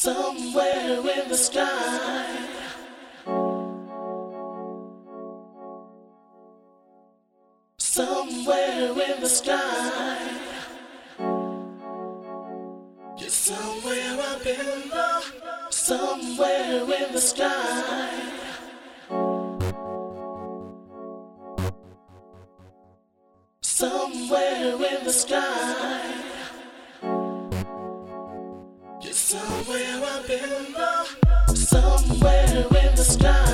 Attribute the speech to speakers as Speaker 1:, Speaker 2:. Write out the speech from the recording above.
Speaker 1: Somewhere in the sky. Somewhere in the sky. You're somewhere up in the. Somewhere in the sky. Somewhere in the sky. Somewhere in the sky.